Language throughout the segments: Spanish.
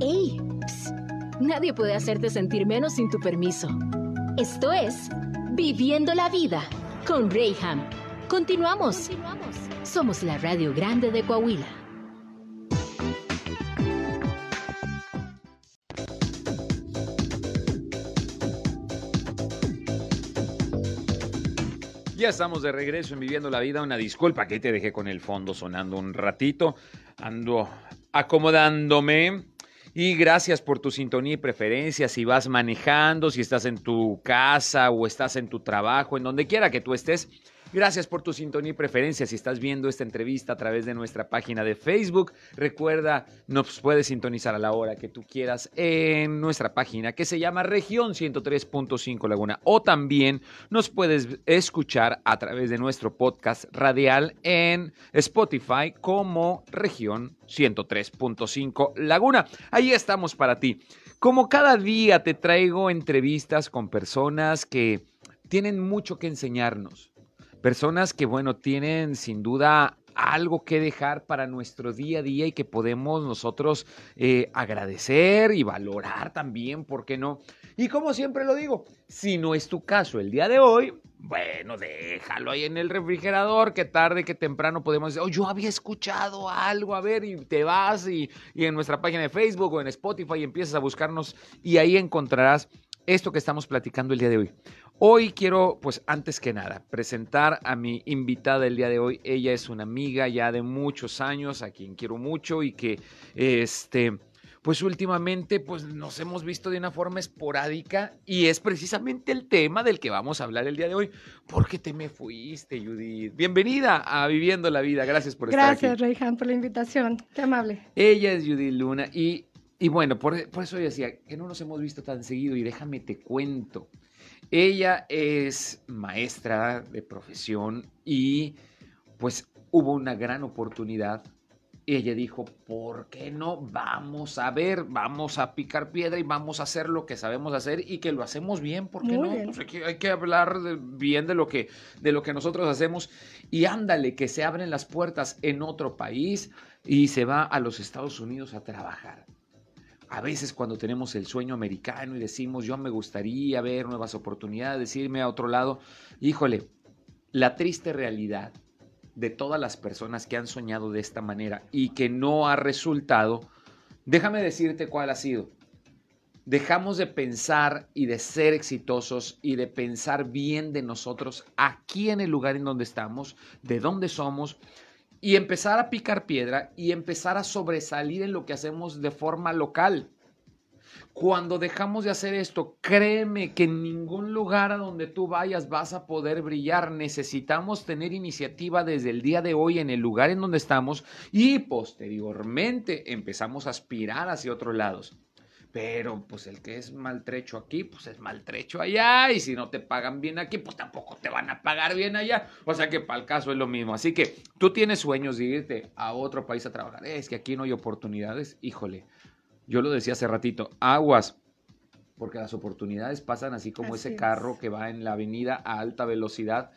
¡Ey! Psst. Nadie puede hacerte sentir menos sin tu permiso. Esto es Viviendo la Vida con Rayham. Continuamos. Somos la Radio Grande de Coahuila. Ya estamos de regreso en Viviendo la Vida. Una disculpa que te dejé con el fondo sonando un ratito. Ando acomodándome. Y gracias por tu sintonía y preferencia. Si vas manejando, si estás en tu casa o estás en tu trabajo, en donde quiera que tú estés. Gracias por tu sintonía y preferencia. Si estás viendo esta entrevista a través de nuestra página de Facebook, recuerda, nos puedes sintonizar a la hora que tú quieras en nuestra página que se llama Región 103.5 Laguna. O también nos puedes escuchar a través de nuestro podcast radial en Spotify como Región 103.5 Laguna. Ahí estamos para ti. Como cada día te traigo entrevistas con personas que tienen mucho que enseñarnos Personas que, bueno, tienen sin duda algo que dejar para nuestro día a día y que podemos nosotros eh, agradecer y valorar también, ¿por qué no? Y como siempre lo digo, si no es tu caso el día de hoy, bueno, déjalo ahí en el refrigerador, que tarde, que temprano podemos decir, oh, yo había escuchado algo, a ver, y te vas y, y en nuestra página de Facebook o en Spotify empiezas a buscarnos y ahí encontrarás esto que estamos platicando el día de hoy. Hoy quiero, pues antes que nada, presentar a mi invitada el día de hoy. Ella es una amiga ya de muchos años, a quien quiero mucho y que, este, pues últimamente, pues nos hemos visto de una forma esporádica y es precisamente el tema del que vamos a hablar el día de hoy. ¿Por qué te me fuiste, Judith? Bienvenida a Viviendo la Vida. Gracias por estar aquí. Gracias, Reyhan, por la invitación. Qué amable. Ella es Judith Luna y, y bueno, por, por eso yo decía que no nos hemos visto tan seguido y déjame te cuento. Ella es maestra de profesión y pues hubo una gran oportunidad. Y ella dijo, ¿por qué no? Vamos a ver, vamos a picar piedra y vamos a hacer lo que sabemos hacer y que lo hacemos bien, ¿por qué Muy no? bien. Pues hay, que, hay que hablar de- bien de lo, que, de lo que nosotros hacemos. Y ándale, que se abren las puertas en otro país y se va a los Estados Unidos a trabajar. A veces cuando tenemos el sueño americano y decimos, yo me gustaría ver nuevas oportunidades, irme a otro lado, híjole, la triste realidad de todas las personas que han soñado de esta manera y que no ha resultado, déjame decirte cuál ha sido. Dejamos de pensar y de ser exitosos y de pensar bien de nosotros aquí en el lugar en donde estamos, de dónde somos, y empezar a picar piedra y empezar a sobresalir en lo que hacemos de forma local. Cuando dejamos de hacer esto, créeme que en ningún lugar a donde tú vayas vas a poder brillar. Necesitamos tener iniciativa desde el día de hoy en el lugar en donde estamos y posteriormente empezamos a aspirar hacia otros lados. Pero pues el que es maltrecho aquí, pues es maltrecho allá. Y si no te pagan bien aquí, pues tampoco te van a pagar bien allá. O sea que para el caso es lo mismo. Así que tú tienes sueños de irte a otro país a trabajar. Es que aquí no hay oportunidades. Híjole, yo lo decía hace ratito, aguas. Porque las oportunidades pasan así como Así ese es. carro que va en la avenida a alta velocidad.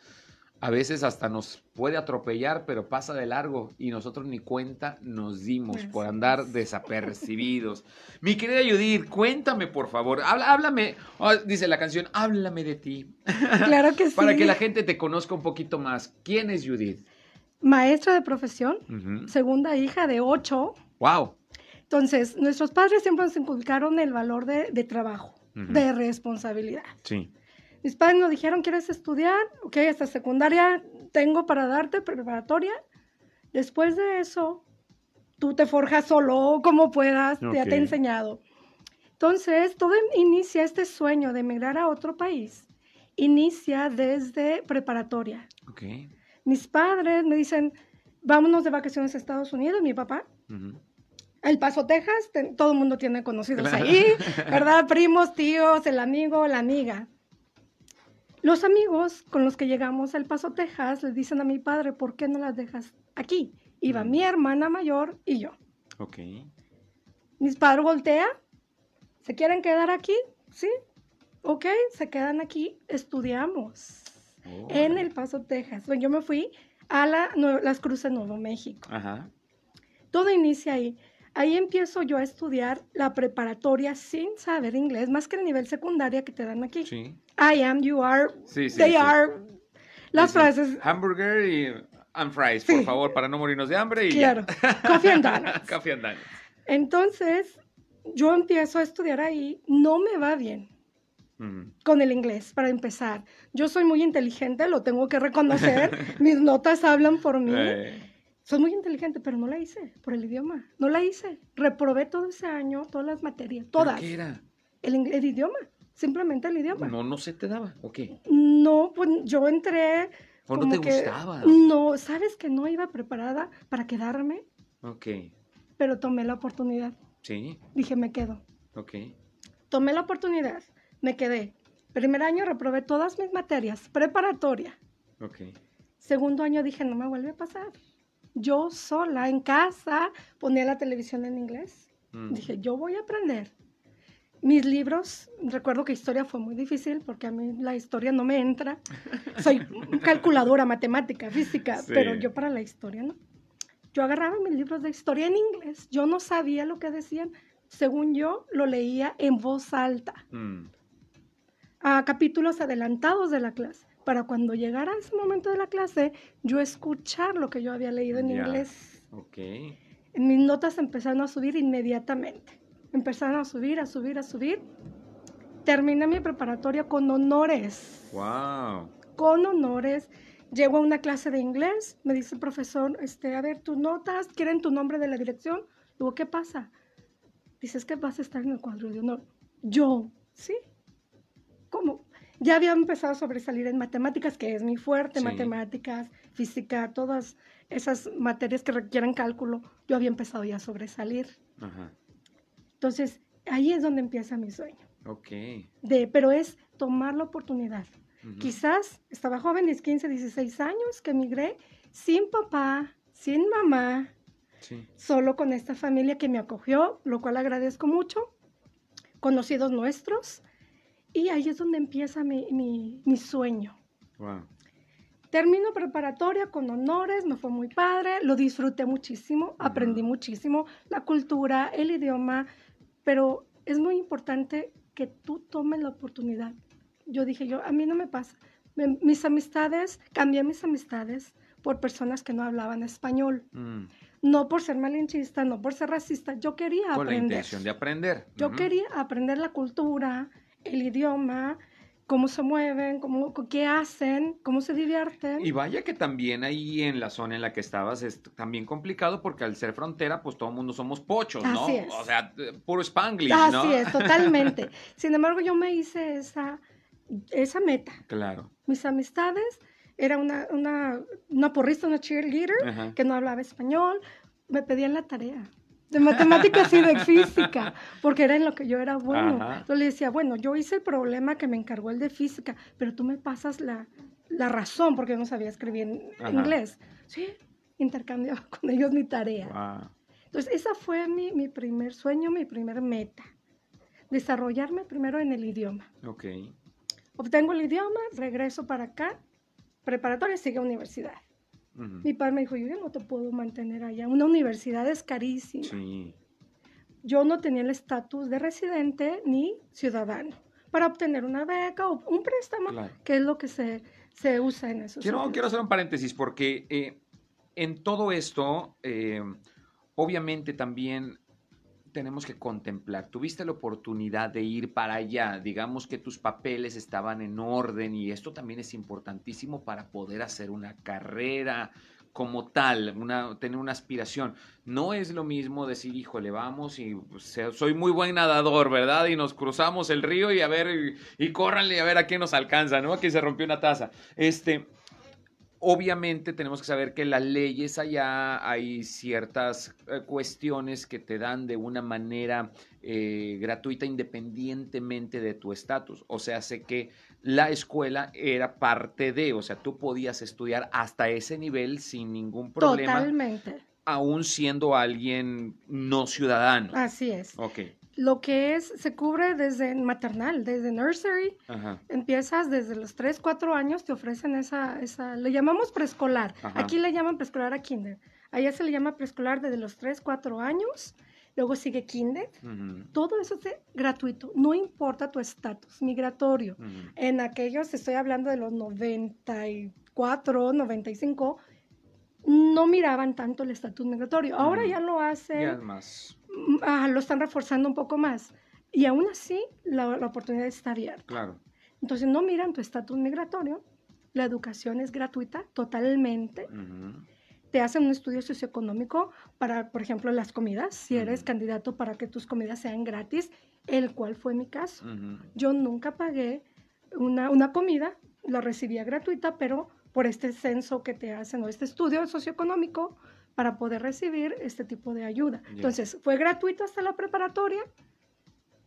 A veces hasta nos puede atropellar, pero pasa de largo y nosotros ni cuenta nos dimos por andar es. desapercibidos. Mi querida Judith, cuéntame por favor, habla- háblame, oh, dice la canción, háblame de ti, Claro que sí. para que la gente te conozca un poquito más. ¿Quién es Judith? Maestra de profesión, segunda hija de ocho. Wow. Entonces, nuestros padres siempre nos inculcaron el valor de, de trabajo, de responsabilidad. Sí. Mis padres nos dijeron, ¿quieres estudiar? Ok, hasta secundaria tengo para darte preparatoria. Después de eso, tú te forjas solo como puedas, ya te he enseñado. Entonces, todo inicia este sueño de emigrar a otro país. Inicia desde preparatoria. Ok. Mis padres me dicen, vámonos de vacaciones a Estados Unidos, mi papá. El Paso, Texas, te- todo el mundo tiene conocidos Claro. ahí, ¿verdad? Primos, tíos, el amigo, la amiga. Los amigos con los que llegamos al Paso, Texas, les dicen a mi padre, ¿por qué no las dejas aquí? Iba mi hermana mayor y yo. Ok. Mis padres voltea, ¿se quieren quedar aquí? Sí. Ok, se quedan aquí, estudiamos en. El Paso, Texas. Bueno, yo me fui a la, las Cruces, Nuevo México. Ajá. Todo inicia ahí. Ahí empiezo yo a estudiar la preparatoria sin saber inglés, más que el nivel secundaria que te dan aquí. Sí. I am, you are, Sí, sí, they sí. are. Las frases, Hamburger y and fries, por favor, para no morirnos de hambre. Y ya. claro. Coffee and donuts. Coffee and donuts. Entonces, yo empiezo a estudiar ahí, no me va bien Mm. con el inglés, para empezar. Yo soy muy inteligente, lo tengo que reconocer, mis notas hablan por mí. Eh, Soy muy inteligente, pero no la hice por el idioma, no la hice. Reprobé todo ese año, todas las materias, ¿pero todas. ¿Qué era? El, idioma, simplemente el idioma. No, no se te daba. ¿O qué? No, pues yo entré... ¿O no te que- gustaba? No, sabes que no iba preparada para quedarme, Ok. pero tomé la oportunidad. Sí. Dije, me quedo. Ok. Tomé la oportunidad, me quedé. Primer año reprobé todas mis materias, preparatoria. Ok. Segundo año dije, no me vuelve a pasar. Yo sola en casa ponía la televisión en inglés. Mm. Dije, yo voy a aprender. Mis libros, recuerdo que historia fue muy difícil porque a mí la historia no me entra. Soy calculadora, matemática, física, Sí. pero yo para la historia no. Yo agarraba mis libros de historia en inglés. Yo no sabía lo que decían. Según yo, lo leía en voz alta Mm. a capítulos adelantados de la clase, para cuando llegara ese momento de la clase, yo escuchar lo que yo había leído en Ya. inglés. Ok. Mis notas empezaron a subir inmediatamente. Empezaron a subir, a subir, a subir. Terminé mi preparatoria con honores. Wow. Con honores. Llego a una clase de inglés, me dice el profesor, este, a ver, tus notas, quieren tu nombre de la dirección. Digo, ¿qué pasa? Dices que vas a estar en el cuadro de honor. Yo, ¿sí? Ya había empezado a sobresalir en matemáticas, que es mi fuerte, Sí. matemáticas, física, todas esas materias que requieren cálculo, yo había empezado ya a sobresalir. Ajá. Entonces, ahí es donde empieza mi sueño. Ok. De, pero es tomar la oportunidad. Ujú. Quizás estaba joven, 15, 16 años, que emigré sin papá, sin mamá, Sí. solo con esta familia que me acogió, lo cual agradezco mucho, conocidos nuestros, y ahí es donde empieza mi, mi- mi sueño. Wow. Termino preparatoria con honores, me fue muy padre, lo disfruté muchísimo, aprendí muchísimo, la cultura, el idioma, pero es muy importante que tú tomes la oportunidad. Yo dije, yo, a mí no me pasa. Me- mis amistades, cambié mis amistades por personas que no hablaban español. Mm. No por ser malinchista, no por ser racista. Yo quería Con la aprender. intención de aprender. Yo quería aprender la cultura, el idioma, cómo se mueven, cómo, qué hacen, cómo se divierten. Y vaya que también ahí en la zona en la que estabas es también complicado porque al ser frontera, pues todo el mundo somos pochos, ¿no? Así es. O sea, eh, puro spanglish, Así ¿no? es, totalmente. Sin embargo, yo me hice esa, esa meta. Claro. Mis amistades, era una, una, una porrista, una cheerleader, Ajá. que no hablaba español, me pedían la tarea de matemáticas y de física, porque era en lo que yo era bueno. Ajá. Entonces le decía, bueno, yo hice el problema que me encargó el de física, pero tú me pasas la, la razón, porque yo no sabía escribir en Ajá. inglés. Sí, intercambiaba con ellos mi tarea. Wow. Entonces, esa fue mi, mi primer sueño, mi primer meta. Desarrollarme primero en el idioma. Ok. Obtengo el idioma, regreso para acá, preparatoria, sigue a universidad. Mi padre me dijo, yo ya no te puedo mantener allá. Una universidad es carísima. Sí. Yo no tenía el estatus de residente ni ciudadano para obtener una beca o un préstamo, Claro. que es lo que se, se usa en esos Quiero, quiero hacer un paréntesis porque eh, en todo esto, eh, obviamente también tenemos que contemplar. Tuviste la oportunidad de ir para allá, digamos que tus papeles estaban en orden y esto también es importantísimo para poder hacer una carrera como tal, una, tener una aspiración. No es lo mismo decir, híjole, vamos y pues, soy muy buen nadador, ¿verdad? Y nos cruzamos el río y a ver, y, y córranle a ver a quién nos alcanza, ¿no? Aquí se rompió una taza. Este, obviamente tenemos que saber que las leyes allá hay ciertas eh, cuestiones que te dan de una manera eh, gratuita independientemente de tu estatus. O sea, sé que la escuela era parte de, o sea, tú podías estudiar hasta ese nivel sin ningún problema, Totalmente. aún siendo alguien no ciudadano. Así es. Ok. Lo que es, se cubre desde maternal, desde nursery, Ajá. Empiezas desde los 3, 4 años, te ofrecen esa, esa, le llamamos preescolar. Aquí le llaman preescolar a kinder. Allá se le llama preescolar desde los 3, 4 años. luego sigue kinder. Todo eso es gratuito, no importa tu estatus migratorio. ujú. En aquellos, estoy hablando de los 94, 95, no miraban tanto el estatus migratorio. Ahora ya lo hacen, Ya es más, ah, lo están reforzando un poco más. Y aún así, la, la oportunidad está abierta. claro. Entonces, no miran tu estatus migratorio. La educación es gratuita totalmente. Ujú, Te hacen un estudio socioeconómico para, por ejemplo, las comidas, si eres Ujú. candidato para que tus comidas sean gratis, el cual fue mi caso. ujú. Yo nunca pagué una, una comida, la recibía gratuita, pero por este censo que te hacen o este estudio socioeconómico para poder recibir este tipo de ayuda. Entonces, fue gratuito hasta la preparatoria.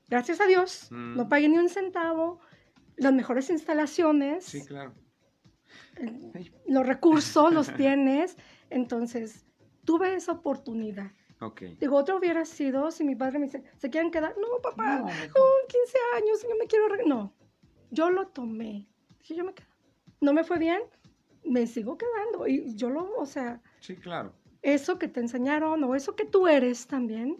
Gracias a Dios, Mm. no pagué ni un centavo. Las mejores instalaciones, Sí, claro. eh, los recursos los tienes. Entonces, tuve esa oportunidad. Ok. Digo, otro hubiera sido si mi padre me dice, ¿se quieren quedar? No, papá, No, no, mejor. 15 años, yo me quiero... re-". No, yo lo tomé. Dije, yo me quedo. No me fue bien, me sigo quedando. Y yo lo, o sea, Sí, claro. Eso que te enseñaron o eso que tú eres también,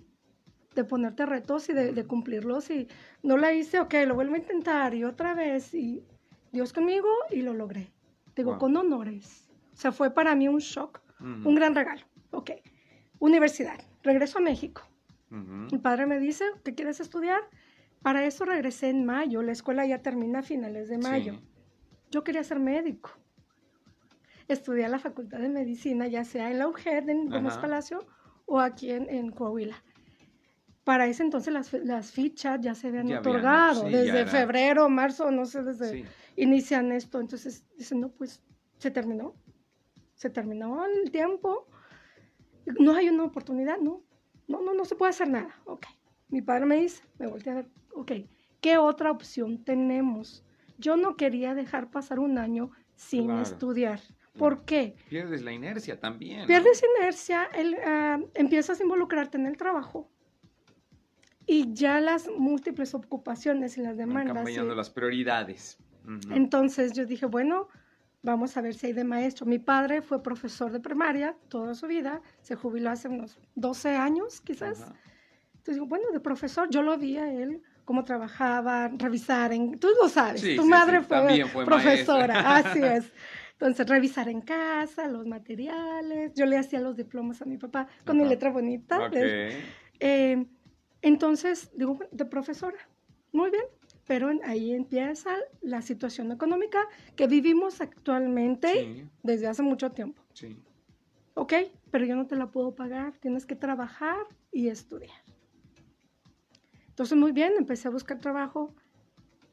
de ponerte retos y de, de cumplirlos. Y no la hice, ok, lo vuelvo a intentar y otra vez. Y Dios conmigo y lo logré. Digo, Wow. con honores. O sea, fue para mí un shock, un gran regalo. Ok, universidad. Regreso a México. Mi padre me dice, ¿qué quieres estudiar? Para eso regresé en mayo. La escuela ya termina a finales de mayo. Sí. Yo quería ser médico. Estudié en la Facultad de Medicina, ya sea en la UGED, en Gómez Ajá. Palacio, o aquí en, en Coahuila. Para ese entonces las, las fichas ya se habían Ya habían, otorgado, sí, ya desde febrero, marzo, no sé, desde Sí. inician esto. Entonces dicen, no, pues se terminó. Se terminó el tiempo. No hay una oportunidad, no. No, no, no se puede hacer nada. Ok. Mi padre me dice, me volteé a ver, ok, ¿qué otra opción tenemos? Yo no quería dejar pasar un año sin Claro. estudiar. ¿Por qué? Pierdes la inercia también. ¿no? Pierdes inercia, el, ah, empiezas a involucrarte en el trabajo y ya las múltiples ocupaciones y las demandas. cambiando las prioridades. Entonces yo dije, bueno, vamos a ver si hay de maestro. Mi padre fue profesor de primaria toda su vida, se jubiló hace unos 12 años quizás. Ajá. Entonces digo, bueno, de profesor, yo lo vi a él, cómo trabajaba, revisar en... Tú lo sabes, Sí, tu sí, madre fue, profesora, así es. Entonces, revisar en casa, los materiales, yo le hacía los diplomas a mi papá con mi letra bonita. Eh, entonces, digo, de profesora, muy bien, pero ahí empieza la situación económica que vivimos actualmente Sí, desde hace mucho tiempo. sí. Ok, pero yo no te la puedo pagar, tienes que trabajar y estudiar. Entonces, muy bien, empecé a buscar trabajo.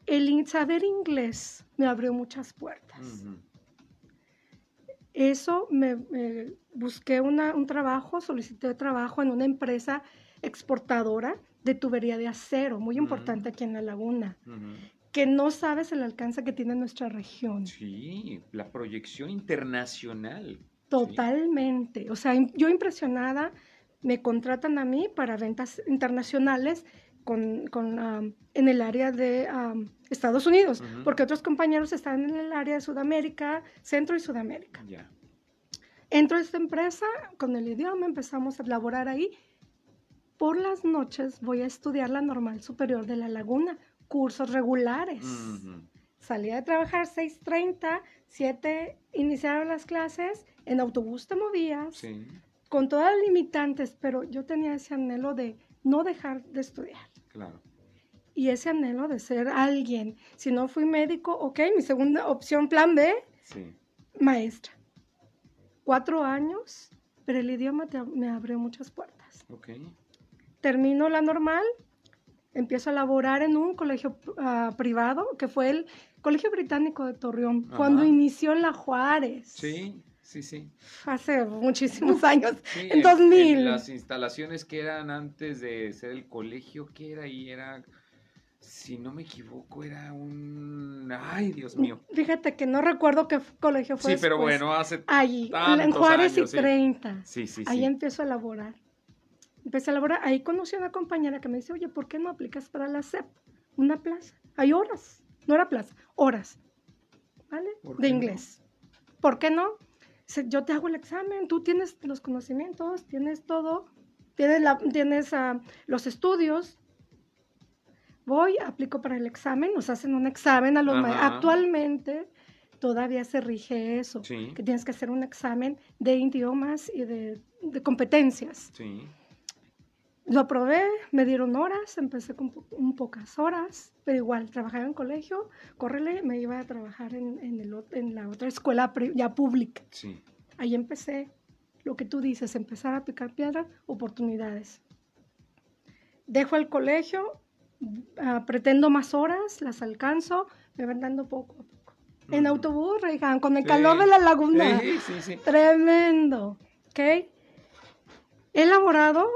El in- saber inglés me abrió muchas puertas. Ujú. Eso me, busqué una- un trabajo, solicité trabajo en una empresa exportadora de tubería de acero, muy importante aquí en la laguna, que no sabes el alcance que tiene nuestra región. Sí, la proyección internacional. Totalmente. O sea, yo impresionada, me contratan a mí para ventas internacionales con, con, am, en el área de am, Estados Unidos, Ujú. porque otros compañeros están en el área de Sudamérica, Centro y Sudamérica. Ya. Entro a esta empresa con el idioma, empezamos a laborar ahí. Por las noches voy a estudiar la Normal Superior de la Laguna, cursos regulares. Ujú. Salía de trabajar 6.30, 7 iniciaron las clases, en autobús te movías, Sí, con todas las limitantes, pero yo tenía ese anhelo de no dejar de estudiar claro. y ese anhelo de ser alguien. Si no fui médico, ok, mi segunda opción, plan B, Sí. maestra. Cuatro años, pero el idioma te- me abrió muchas puertas. Ok. Termino la normal, empiezo a laborar en un colegio ah, privado, que fue el Colegio Británico de Torreón, Ajá. cuando inició en La Juárez. Sí, sí, sí. Hace muchísimos años, Sí, en 2000. en las instalaciones que eran antes de ser el colegio, que era ahí? Era, si no me equivoco, era un... Ay, Dios mío. Fíjate que no recuerdo qué colegio fue. Sí, pero bueno, hace... Allí, en Juárez años, y sí. 30. Sí, sí, Ahí sí. empiezo a laborar. Empecé a laborar. Ahí conocí a una compañera que me dice, oye, ¿por qué no aplicas para la SEP? Una plaza. Hay horas. No era plaza, horas. ¿Vale? ¿Por De no? inglés. ¿Por qué no? Dice, Yo te hago el examen, tú tienes los conocimientos, tienes todo. tienes, la, tienes ah, los estudios, voy, aplico para el examen, nos hacen un examen a los. Actualmente todavía se rige eso, Sí. que tienes que hacer un examen de idiomas y de, de competencias. Sí. Lo aprobé, me dieron horas, empecé con po- un pocas horas, pero igual, trabajaba en colegio, córrele, me iba a trabajar en, en el en la otra escuela ya pública. Sí. Ahí empecé, lo que tú dices, empezar a picar piedra, oportunidades. Dejo el colegio, ah, pretendo más horas, las alcanzo, me van dando poco a poco. En autobús, con el Sí. calor de la laguna. Sí, sí, sí. Tremendo, ¿ok? He elaborado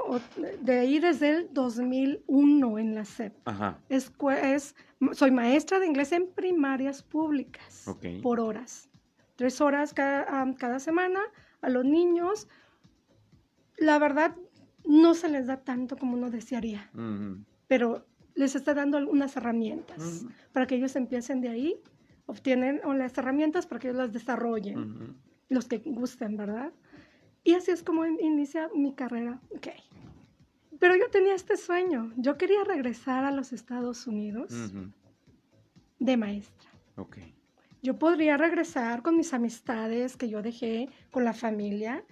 de ahí desde el 2001 en la SEP. Ajá. Escue- es, soy maestra de inglés en primarias públicas por horas. Tres horas cada, semana a los niños. La verdad, no se les da tanto como uno desearía, pero les está dando algunas herramientas para que ellos empiecen de ahí, obtienen las herramientas para que ellos las desarrollen los que gusten, ¿verdad? Y así es como in- inicia mi carrera. Ok. Pero yo tenía este sueño. Yo quería regresar a los Estados Unidos de maestra. Ok. Yo podría regresar con mis amistades que yo dejé, con la familia,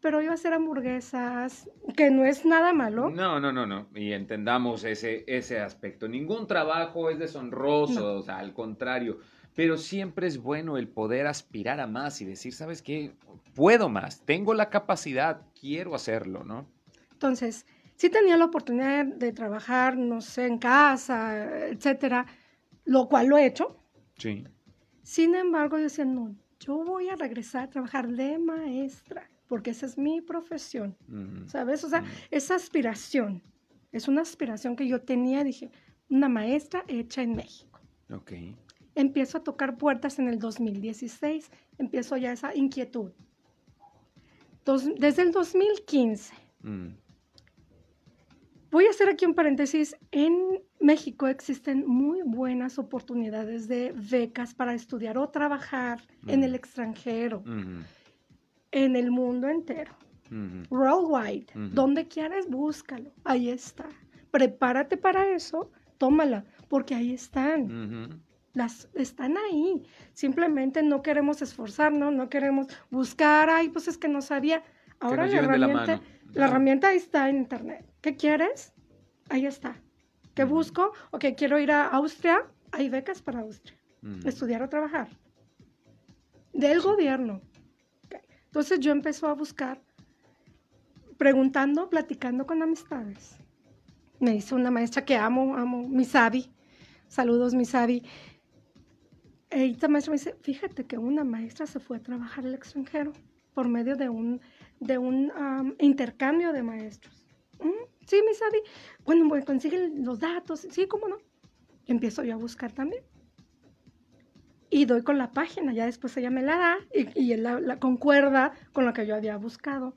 pero iba a hacer hamburguesas, que no es nada malo. No, no, no, no. Y entendamos ese, ese aspecto. Ningún trabajo es deshonroso, No. o sea, al contrario. Pero siempre es bueno el poder aspirar a más y decir, ¿sabes qué? Puedo más, tengo la capacidad, quiero hacerlo, ¿no? Entonces, sí tenía la oportunidad de trabajar, no sé, en casa, etcétera, lo cual lo he hecho. Sí. Sin embargo, yo decía, no, yo voy a regresar a trabajar de maestra, porque esa es mi profesión, ¿sabes? O sea, esa aspiración, es una aspiración que yo tenía, dije, una maestra hecha en México. Ok. Empiezo a tocar puertas en el 2016, empiezo ya esa inquietud. Dos- desde el 2015, Mm. voy a hacer aquí un paréntesis, en México existen muy buenas oportunidades de becas para estudiar o trabajar en Mm. el extranjero. Ujú. en el mundo entero. Ujú. Worldwide. Ujú. Donde quieras, búscalo. Ahí está. Prepárate para eso, tómala, porque ahí están. Las están ahí. Simplemente no queremos esforzarnos, no queremos buscar, ay, pues es que no sabía. Ahora la herramienta, la herramienta está en internet. ¿Qué quieres? Ahí está. ¿Qué busco? Ok, quiero ir a Austria. Hay becas para Austria. Estudiar o trabajar. Del gobierno. Entonces yo empecé a buscar, preguntando, platicando con amistades. Me dice una maestra que amo, amo, Misabi. Saludos, Misabi. E esta maestra me dice, fíjate que una maestra se fue a trabajar al extranjero por medio de un, de un am, intercambio de maestros. "Mm, sí, Misabi. Bueno, pues consiguen los datos. Sí, cómo no. Empiezo yo a buscar también y doy con la página, ya después ella me la da y, y la concuerda con lo que yo había buscado.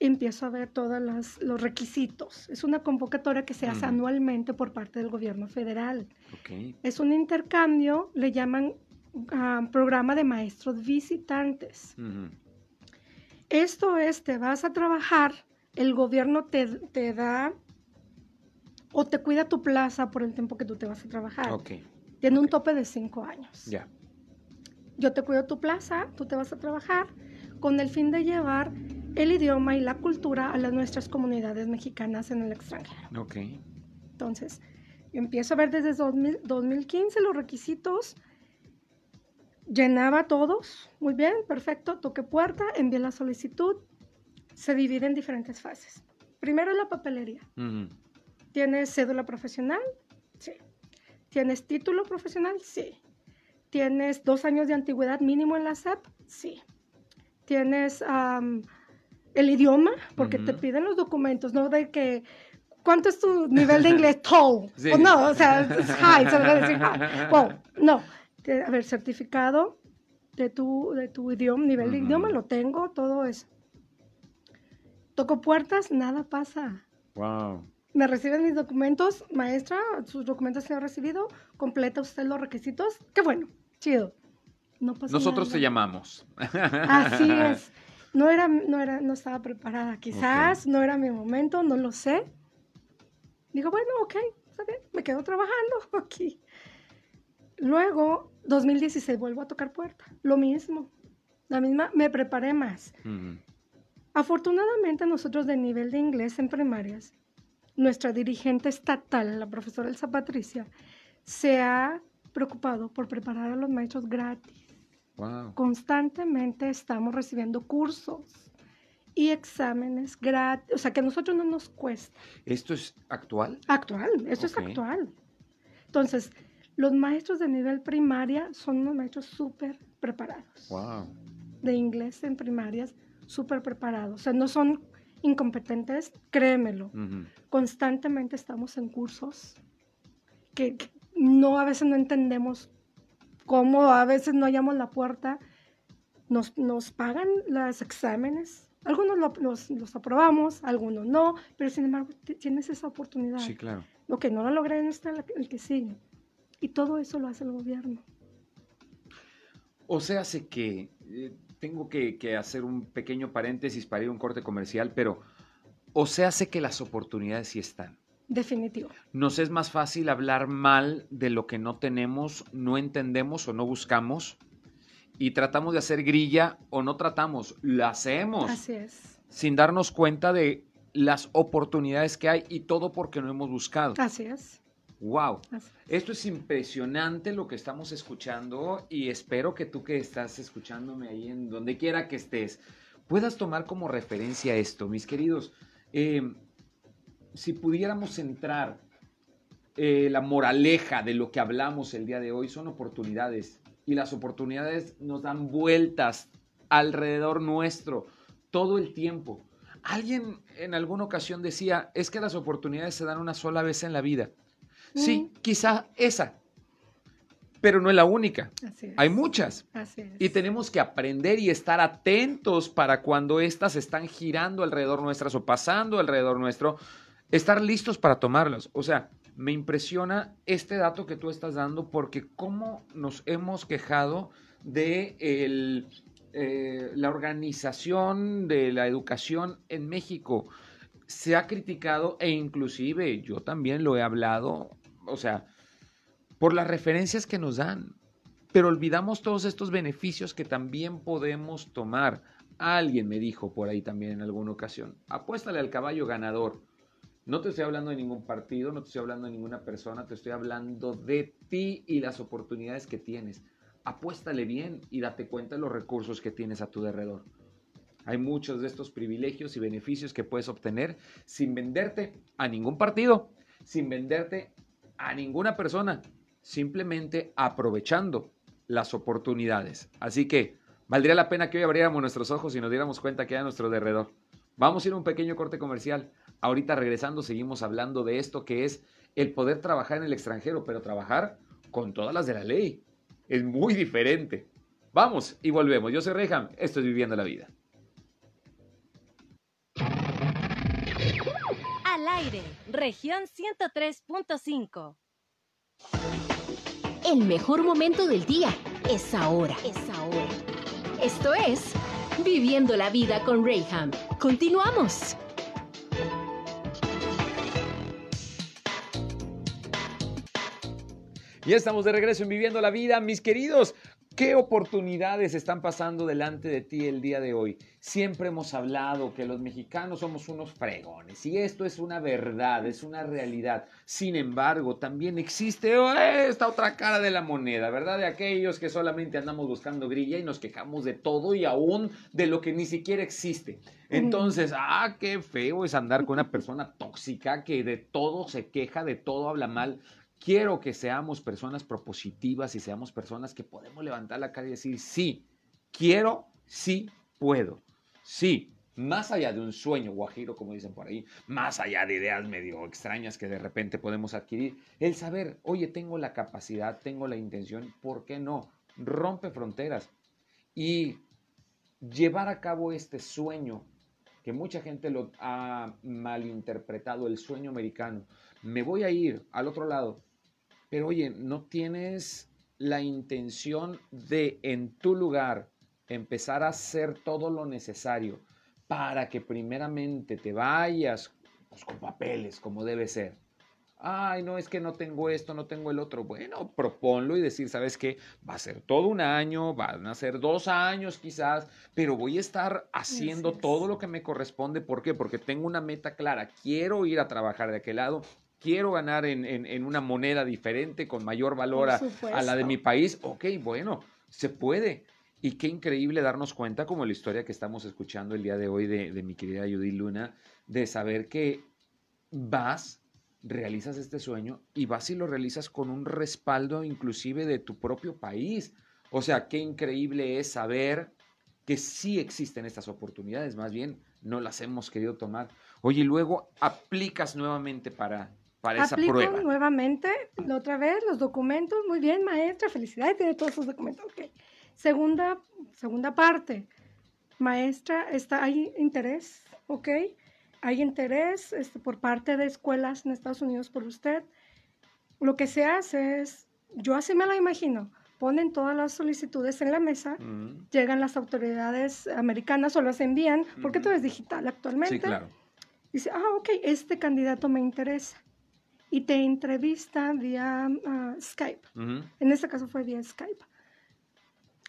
Empiezo a ver todos los, requisitos. Es una convocatoria que se hace anualmente por parte del gobierno federal. Ok. Es un intercambio, le llaman ah, programa de maestros visitantes. Esto es, te vas a trabajar, el gobierno te, te da o te cuida tu plaza por el tiempo que tú te vas a trabajar. Ok. Tiene un tope de cinco años. Ya. Yo te cuido tu plaza, tú te vas a trabajar con el fin de llevar el idioma y la cultura a las nuestras comunidades mexicanas en el extranjero. Ok. Entonces, yo empiezo a ver desde 2000 2015 los requisitos, llenaba todos, muy bien, perfecto, toqué puerta, envié la solicitud, se divide en diferentes fases. Primero la papelería. ¿Tienes cédula profesional? Sí. ¿Tienes título profesional? Sí. ¿Tienes dos años de antigüedad mínimo en la SEP? Sí. ¿Tienes am, el idioma? Porque te piden los documentos, ¿no? De que, ¿cuánto es tu nivel de inglés? Tall. Sí. O no, o sea, es high, se debe decir high. Wow, no. A ver, certificado de tu, de tu idioma, nivel de idioma, lo tengo, todo eso. Toco puertas, nada pasa Wow. me reciben mis documentos, maestra, sus documentos se han recibido, completa usted los requisitos, qué bueno, chido. No pasa Nosotros nada. te llamamos. Así es. No era, no era, no estaba preparada. Quizás no era mi momento, no lo sé. Digo, bueno, ok, está bien, me quedo trabajando aquí. Luego, 2016, vuelvo a tocar puerta. Lo mismo. La misma, me preparé más. Afortunadamente, nosotros de nivel de inglés en primarias, nuestra dirigente estatal, la profesora Elsa Patricia, se ha preocupado por preparar a los maestros gratis. Constantemente estamos recibiendo cursos y exámenes gratis, o sea que a nosotros no nos cuesta. ¿Esto es actual? Actual, esto es actual. Entonces, los maestros de nivel primaria son unos maestros súper preparados. Wow. De inglés en primarias, súper preparados. O sea, no son incompetentes, créemelo. Constantemente estamos en cursos que, no, a veces no entendemos cómo, a veces no hallamos la puerta. Nos, nos pagan los exámenes. Algunos los, los, aprobamos, algunos no, pero sin embargo tienes esa oportunidad. Sí, claro. Lo que no lo logré, no está el que sigue. Y todo eso lo hace el gobierno. O sea, hace que eh, tengo que, hacer un pequeño paréntesis para ir a un corte comercial, pero o sea, hace que las oportunidades sí están. Definitivo. Nos es más fácil hablar mal de lo que no tenemos, no entendemos o no buscamos y tratamos de hacer grilla o no tratamos, la hacemos. Así es. Sin darnos cuenta de las oportunidades que hay y todo porque no hemos buscado. Así es. Wow, esto es impresionante lo que estamos escuchando y espero que tú que estás escuchándome ahí en donde quiera que estés, puedas tomar como referencia esto, mis queridos. Eh, si pudiéramos centrar eh, la moraleja de lo que hablamos el día de hoy, son oportunidades y las oportunidades nos dan vueltas alrededor nuestro todo el tiempo. Alguien en alguna ocasión decía, es que las oportunidades se dan una sola vez en la vida. Sí, quizá esa, pero no es la única. Hay muchas. Y tenemos que aprender y estar atentos para cuando éstas están girando alrededor nuestras o pasando alrededor nuestro, estar listos para tomarlas. O sea, me impresiona este dato que tú estás dando porque cómo nos hemos quejado de eh, la organización de la educación en México. Se ha criticado e inclusive yo también lo he hablado o sea, por las referencias que nos dan. Pero olvidamos todos estos beneficios que también podemos tomar. Alguien me dijo por ahí también en alguna ocasión, apuéstale al caballo ganador. No te estoy hablando de ningún partido, no te estoy hablando de ninguna persona, te estoy hablando de ti y las oportunidades que tienes. Apuéstale bien y date cuenta de los recursos que tienes a tu derredor. Hay muchos de estos privilegios y beneficios que puedes obtener sin venderte a ningún partido, sin venderte a ninguna persona, simplemente aprovechando las oportunidades. Así que valdría la pena que hoy abriéramos nuestros ojos y nos diéramos cuenta que hay a nuestro derredor. Vamos a ir a un pequeño corte comercial. Ahorita regresando seguimos hablando de esto que es el poder trabajar en el extranjero, pero trabajar con todas las de la ley. Es muy diferente. Vamos y volvemos. Yo soy Reham, esto es Viviendo la Vida. aire, región 103.5. El mejor momento del día es ahora. Es ahora. Esto es Viviendo la vida con Rayham. Continuamos. Ya estamos de regreso en Viviendo la Vida, mis queridos. ¿Qué oportunidades están pasando delante de ti el día de hoy? Siempre hemos hablado que los mexicanos somos unos fregones y esto es una verdad, es una realidad. Sin embargo, también existe esta otra cara de la moneda, ¿verdad? De aquellos que solamente andamos buscando grilla y nos quejamos de todo y aún de lo que ni siquiera existe. Entonces, ah, qué feo es andar con una persona tóxica que de todo se queja, de todo habla mal. Quiero que seamos personas propositivas y seamos personas que podemos levantar la cara y decir, sí, quiero, sí puedo. Sí, más allá de un sueño guajiro, como dicen por ahí, más allá de ideas medio extrañas que de repente podemos adquirir, el saber, oye, tengo la capacidad, tengo la intención, ¿por qué no? Rompe fronteras y llevar a cabo este sueño, que mucha gente lo ha malinterpretado, el sueño americano. Me voy a ir al otro lado, pero oye, no tienes la intención de en tu lugar empezar a hacer todo lo necesario para que primeramente te vayas pues, con papeles, como debe ser. Ay, no, es que no tengo esto, no tengo el otro. Bueno, proponlo y decir, ¿sabes qué? Va a ser todo un año, van a ser dos años quizás, pero voy a estar haciendo es. todo lo que me corresponde. ¿Por qué? Porque tengo una meta clara. Quiero ir a trabajar de aquel lado. Quiero ganar en, en- en una moneda diferente, con mayor valor a, la de mi país. Ok, bueno, se puede. Y qué increíble darnos cuenta, como la historia que estamos escuchando el día de hoy de, de mi querida Judy Luna, de saber que vas, realizas este sueño y vas y lo realizas con un respaldo inclusive de tu propio país. O sea, qué increíble es saber que sí existen estas oportunidades, más bien no las hemos querido tomar. Oye, y luego aplicas nuevamente para, para esa Aplico prueba. nuevamente, la otra vez, los documentos. Muy bien, maestra, felicidades, tiene todos sus documentos. ok. Segunda, segunda parte. Maestra, está, ¿hay interés? ¿Ok? Hay interés este, por parte de escuelas en Estados Unidos por usted. Lo que se hace es, yo así me lo imagino, ponen todas las solicitudes en la mesa, Mm, llegan las autoridades americanas o las envían, porque todo Ujú. es digital actualmente. Sí, claro. Dice, ah, ok, este candidato me interesa. Y te entrevista vía ah, Skype. Ujú. En este caso fue vía Skype.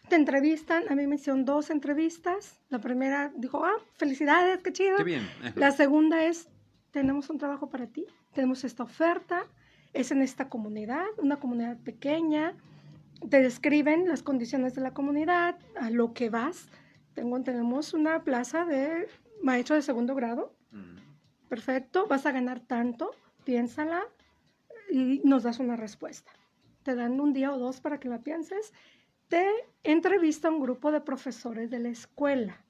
Te entrevistan, a mí me hicieron dos entrevistas. La primera dijo, ah, felicidades, qué chido. Qué bien. La segunda es, tenemos un trabajo para ti, tenemos esta oferta, es en esta comunidad, una comunidad pequeña. Te describen las condiciones de la comunidad, a lo que vas. Tengo, tenemos una plaza de maestro de segundo grado perfecto, vas a ganar tanto, piénsala y nos das una respuesta. Te dan un día o dos para que la pienses. Te entrevista un grupo de profesores de la escuela,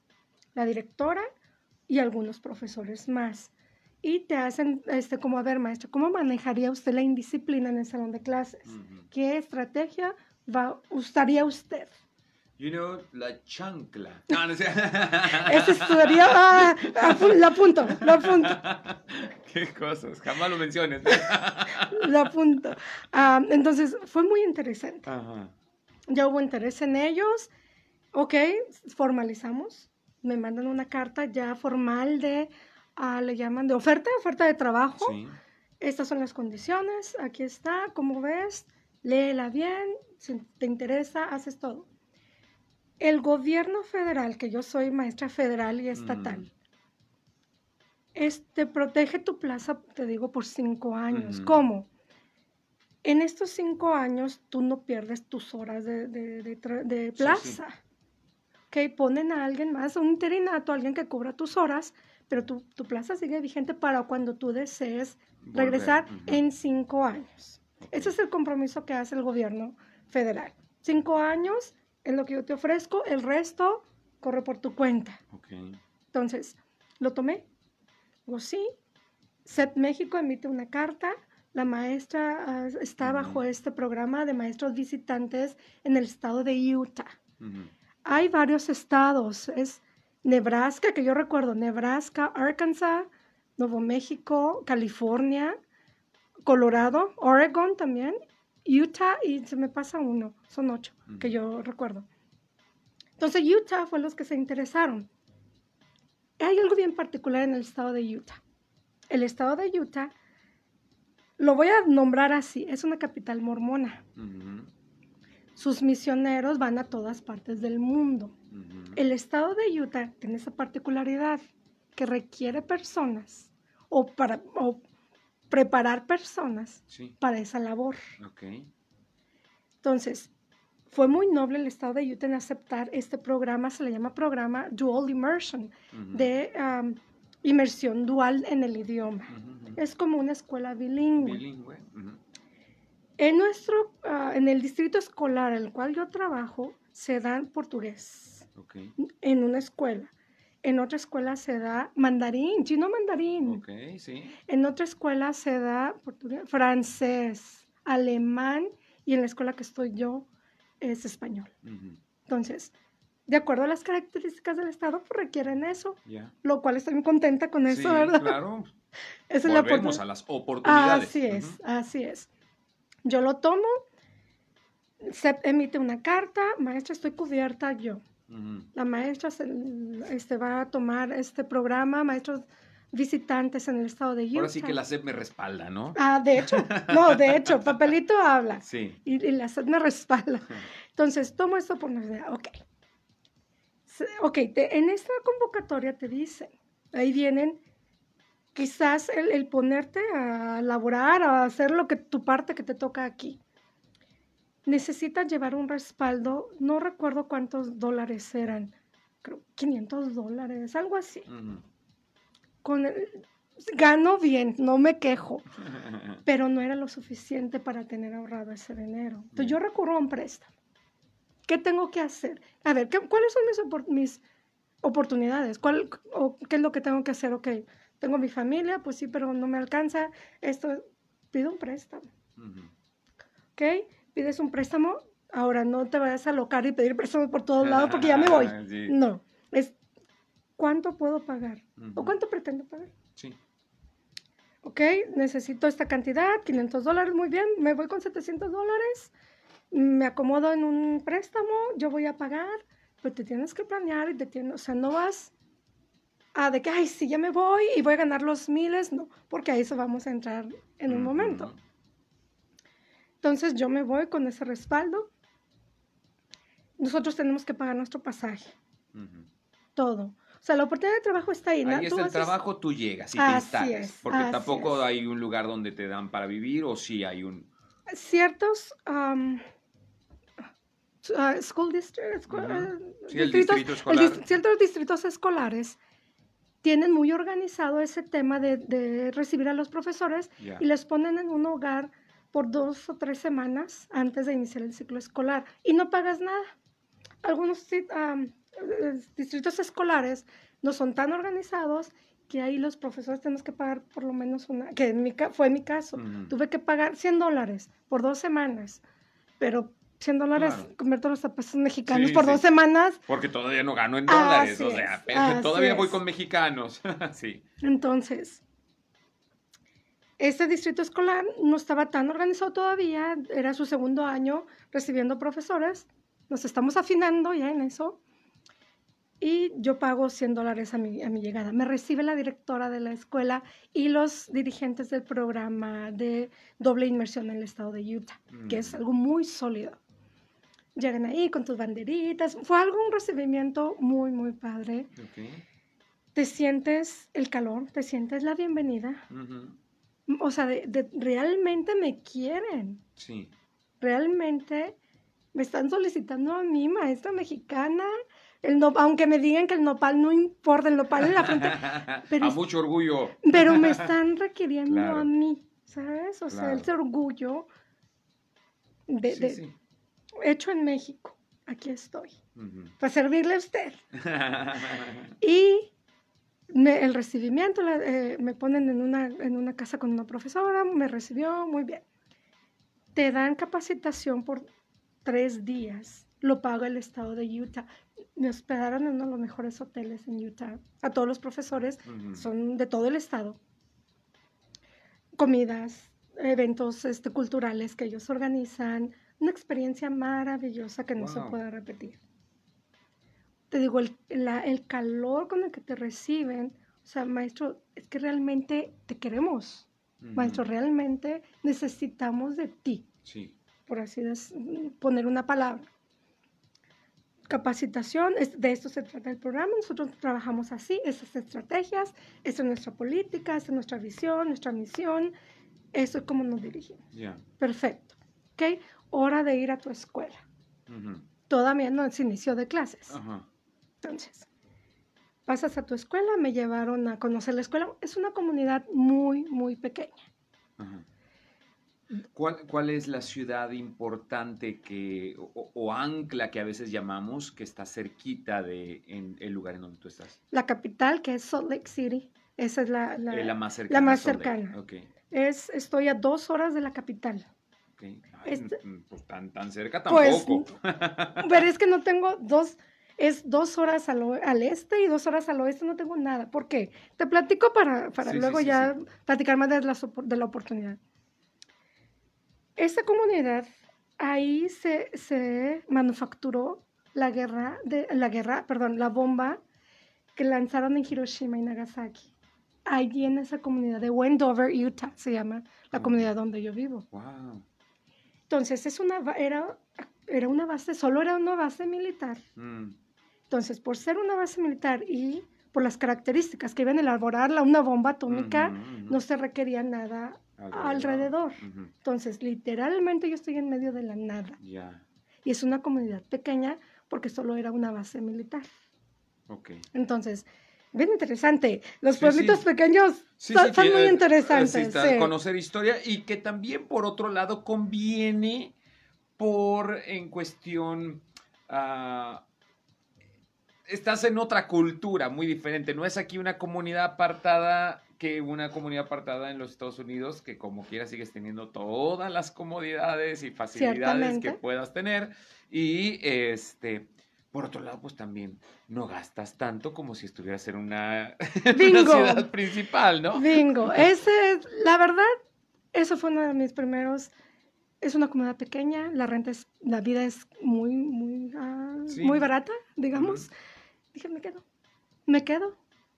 la directora y algunos profesores más. Y te hacen, este, como, a ver, maestro, ¿cómo manejaría usted la indisciplina en el salón de clases? ¿Qué estrategia va, usaría usted? You know, la chancla. No, no sé. Ese estudiaría, ah, lo apunto, lo apunto. Qué cosas, jamás lo menciones. Lo apunto. Ah, entonces, fue muy interesante. Ajá. Ya hubo interés en ellos. Ok, formalizamos. Me mandan una carta ya formal de, ah, le llaman de oferta, oferta de trabajo. Sí. Estas son las condiciones. Aquí está, como ves, léela bien. Si te interesa, haces todo. El gobierno federal, que yo soy maestra federal y estatal, Mm. Este, protege tu plaza, te digo, por cinco años. ¿Cómo? En estos cinco años tú no pierdes tus horas de, de- de sí. plaza. Ok, ponen a alguien más, un interinato, alguien que cubra tus horas, pero tu, tu plaza sigue vigente para cuando tú desees Volver, regresar en cinco años. Ok. Ese es el compromiso que hace el gobierno federal. Cinco años es lo que yo te ofrezco, el resto corre por tu cuenta. Ok. Entonces, lo tomé. Digo, sí. CEP México emite una carta. La maestra ah, está bajo este programa de maestros visitantes en el estado de Utah. Hay varios estados. Es Nebraska, que yo recuerdo, Nebraska, Arkansas, Nuevo México, California, Colorado, Oregon también, Utah y se me pasa uno, son ocho que yo recuerdo. Entonces Utah fue los que se interesaron. Hay algo bien particular en el estado de Utah. El estado de Utah, lo voy a nombrar así, es una capital mormona. Sus misioneros van a todas partes del mundo. El estado de Utah tiene esa particularidad que requiere personas o para o preparar personas Sí. para esa labor. Entonces, fue muy noble el estado de Utah en aceptar este programa, se le llama programa Dual Immersion, de inmersión dual en el idioma. Es como una escuela bilingüe. Bilingüe. Ujú. En nuestro, ah, en el distrito escolar en el cual yo trabajo, se da portugués. En una escuela. En otra escuela se da mandarín, chino mandarín. Ok, sí. En otra escuela se da portugués, francés, alemán y en la escuela que estoy yo es español. Entonces, de acuerdo a las características del Estado, pues requieren eso, lo cual estoy muy contenta con eso, sí, ¿verdad? claro. Esa es la Volvemos a las oportunidades. Así es, así es. Yo lo tomo, se emite una carta, maestra, estoy cubierta yo. La maestra se- este, va a tomar este programa, maestros visitantes en el estado de Utah. Ahora sí que la SEP me respalda, ¿no? Ah, de hecho, no, de hecho, papelito habla. Sí. Y, y la SED me respalda. Entonces, tomo esta oportunidad. Ok. Se- Ok, te- en esta convocatoria te dicen, ahí vienen, quizás el, el ponerte a laborar, a hacer lo que tu parte que te toca aquí. Necesitas llevar un respaldo, no recuerdo cuántos dólares eran, creo 500 dólares, algo así. Ujú. Con el- gano bien, no me quejo pero no era lo suficiente para tener ahorrado ese dinero. Entonces yo recurro a un préstamo. ¿Qué tengo que hacer? A ver, ¿qué- ¿cuáles son mis, opor- mis oportunidades? ¿Cuál, o ¿Qué es lo que tengo que hacer? Ok, tengo mi familia, pues sí, pero no me alcanza. Esto, pido un préstamo. Ujú. ¿Ok? Pides un préstamo. Ahora no te vayas a alocar y pedir préstamos por todos lados porque ya me voy. Sí. No, es cuánto puedo pagar Ujú. o cuánto pretendo pagar. Sí. ok, necesito esta cantidad, 500 dólares, muy bien, me voy con 700 dólares, me acomodo en un préstamo, yo voy a pagar, pero te tienes que planear y te tienes, o sea, no vas a de que, ay, sí, ya me voy y voy a ganar los miles, no, porque a eso vamos a entrar en un Ujú. momento. Entonces yo me voy con ese respaldo, nosotros tenemos que pagar nuestro pasaje, Ujú. todo. O sea, la oportunidad de trabajo está ahí. la- Ahí está el trabaco, tú llegas y te Así instalas. es, porque tampoco es. hay un lugar donde te dan para vivir o sí hay un... ciertos um, uh, school districts, Ujú. uh, Sí, el distritos- distrito el escolar. dis- ciertos distritos escolares tienen muy organizado ese tema de, de recibir a los profesores Ya. y les ponen en un hogar por dos o tres semanas antes de iniciar el ciclo escolar y no pagas nada. Algunos sí, um, distritos escolares no son tan organizados que ahí los profesores tenemos que pagar por lo menos una, que en mi fue mi caso. Ujú. Tuve que pagar 100 dólares por dos semanas, pero 100 dólares, Claro. convierto a pesos mexicanos Sí, por sí. dos semanas. Porque todavía no gano en dólares, Así o sea, es, todavía voy es. con mexicanos. sí. Entonces, este distrito escolar no estaba tan organizado todavía, era su segundo año recibiendo profesores, nos estamos afinando ya en eso, y yo pago 100 dólares a mi, a mi llegada. Me recibe la directora de la escuela y los dirigentes del programa de doble inmersión en el estado de Utah, que es Mm. algo muy sólido. Llegan ahí con tus banderitas, fue algo, un recibimiento muy, muy padre. Te sientes el calor, te sientes la bienvenida. O sea, de, de- realmente me quieren. Sí. Realmente me están solicitando a mí, maestra mexicana. El no, aunque me digan que el nopal no importa, el nopal en la frente, Pero a mucho orgullo. pero me están requiriendo Claro. a mí, ¿sabes? O sea, ese orgullo de, Sí, de- sí. hecho en México. Aquí estoy, para servirle a usted. Y me- el recibimiento, la- eh, me ponen en una, en una casa con una profesora, me recibió muy bien. Te dan capacitación por tres días, lo paga el estado de Utah. Me hospedaron en uno de los mejores hoteles en Utah. A todos los profesores, son de todo el estado. Comidas, eventos este, culturales que ellos organizan, una experiencia maravillosa que no se puede repetir te digo, el, la- el calor con el que te reciben, o sea, maestro, es que realmente te queremos, maestro, realmente necesitamos de ti, Sí. por así poner una palabra. Capacitación, de esto se trata el programa, nosotros trabajamos así, esas estrategias, esta es nuestra política, esta es nuestra visión, nuestra misión, eso es como nos dirigimos. Ya. Perfecto, ¿ok? Hora de ir a tu escuela. Ujú. Todavía no es inicio de clases. Ajá. Entonces, pasas a tu escuela, me llevaron a conocer la escuela. Es una comunidad muy, muy pequeña. Ajá. ¿Cuál, cuál es la ciudad importante que, o, o ancla que a veces llamamos que está cerquita de en el lugar en donde tú estás? La capital, que es Salt Lake City, esa es la, la- Eh, la más cercana. más Salt Lake. cercana. Ok, es, estoy a dos horas de la capital. ok. Ay, Este- pues tan, tan cerca Pues, tampoco. Pero es que no tengo dos, es dos horas al, al este y dos horas al oeste, no tengo nada. ¿Por qué? Te platico para, para Sí, luego sí, ya sí. platicar más de la, de la oportunidad. Esta comunidad, ahí se, se manufacturó la guerra, de, la guerra, perdón, la bomba que lanzaron en Hiroshima y Nagasaki. Allí en esa comunidad de Wendover, Utah, se llama la comunidad donde yo vivo. Wow. Entonces, es una, era, era una base, solo era una base militar. Mm, Entonces, por ser una base militar y por las características que iban a elaborar la- una bomba atómica, no se requería nada alrededor. Entonces, literalmente yo estoy en medio de la nada. Y es una comunidad pequeña porque solo era una base militar. ok. Entonces, bien interesante. Los Sí, pueblitos sí. pequeños Sí, son, son muy eh, interesantes. sí, está-. Conocer historia y que también, por otro lado, conviene por en cuestión. ah, estás en otra cultura muy diferente. No es aquí una comunidad apartada que una comunidad apartada en los Estados Unidos, que como quiera sigues teniendo todas las comodidades y facilidades que puedas tener. Y este. Por otro lado, pues también no gastas tanto como si estuvieras en una, en una Bingo. ciudad principal, ¿no? Bingo. Ese, es- la verdad, eso fue uno de mis primeros. Es una comunidad pequeña, la renta es, la vida es muy, muy, ah, Sí. muy barata, digamos. Dije, me quedo, me quedo.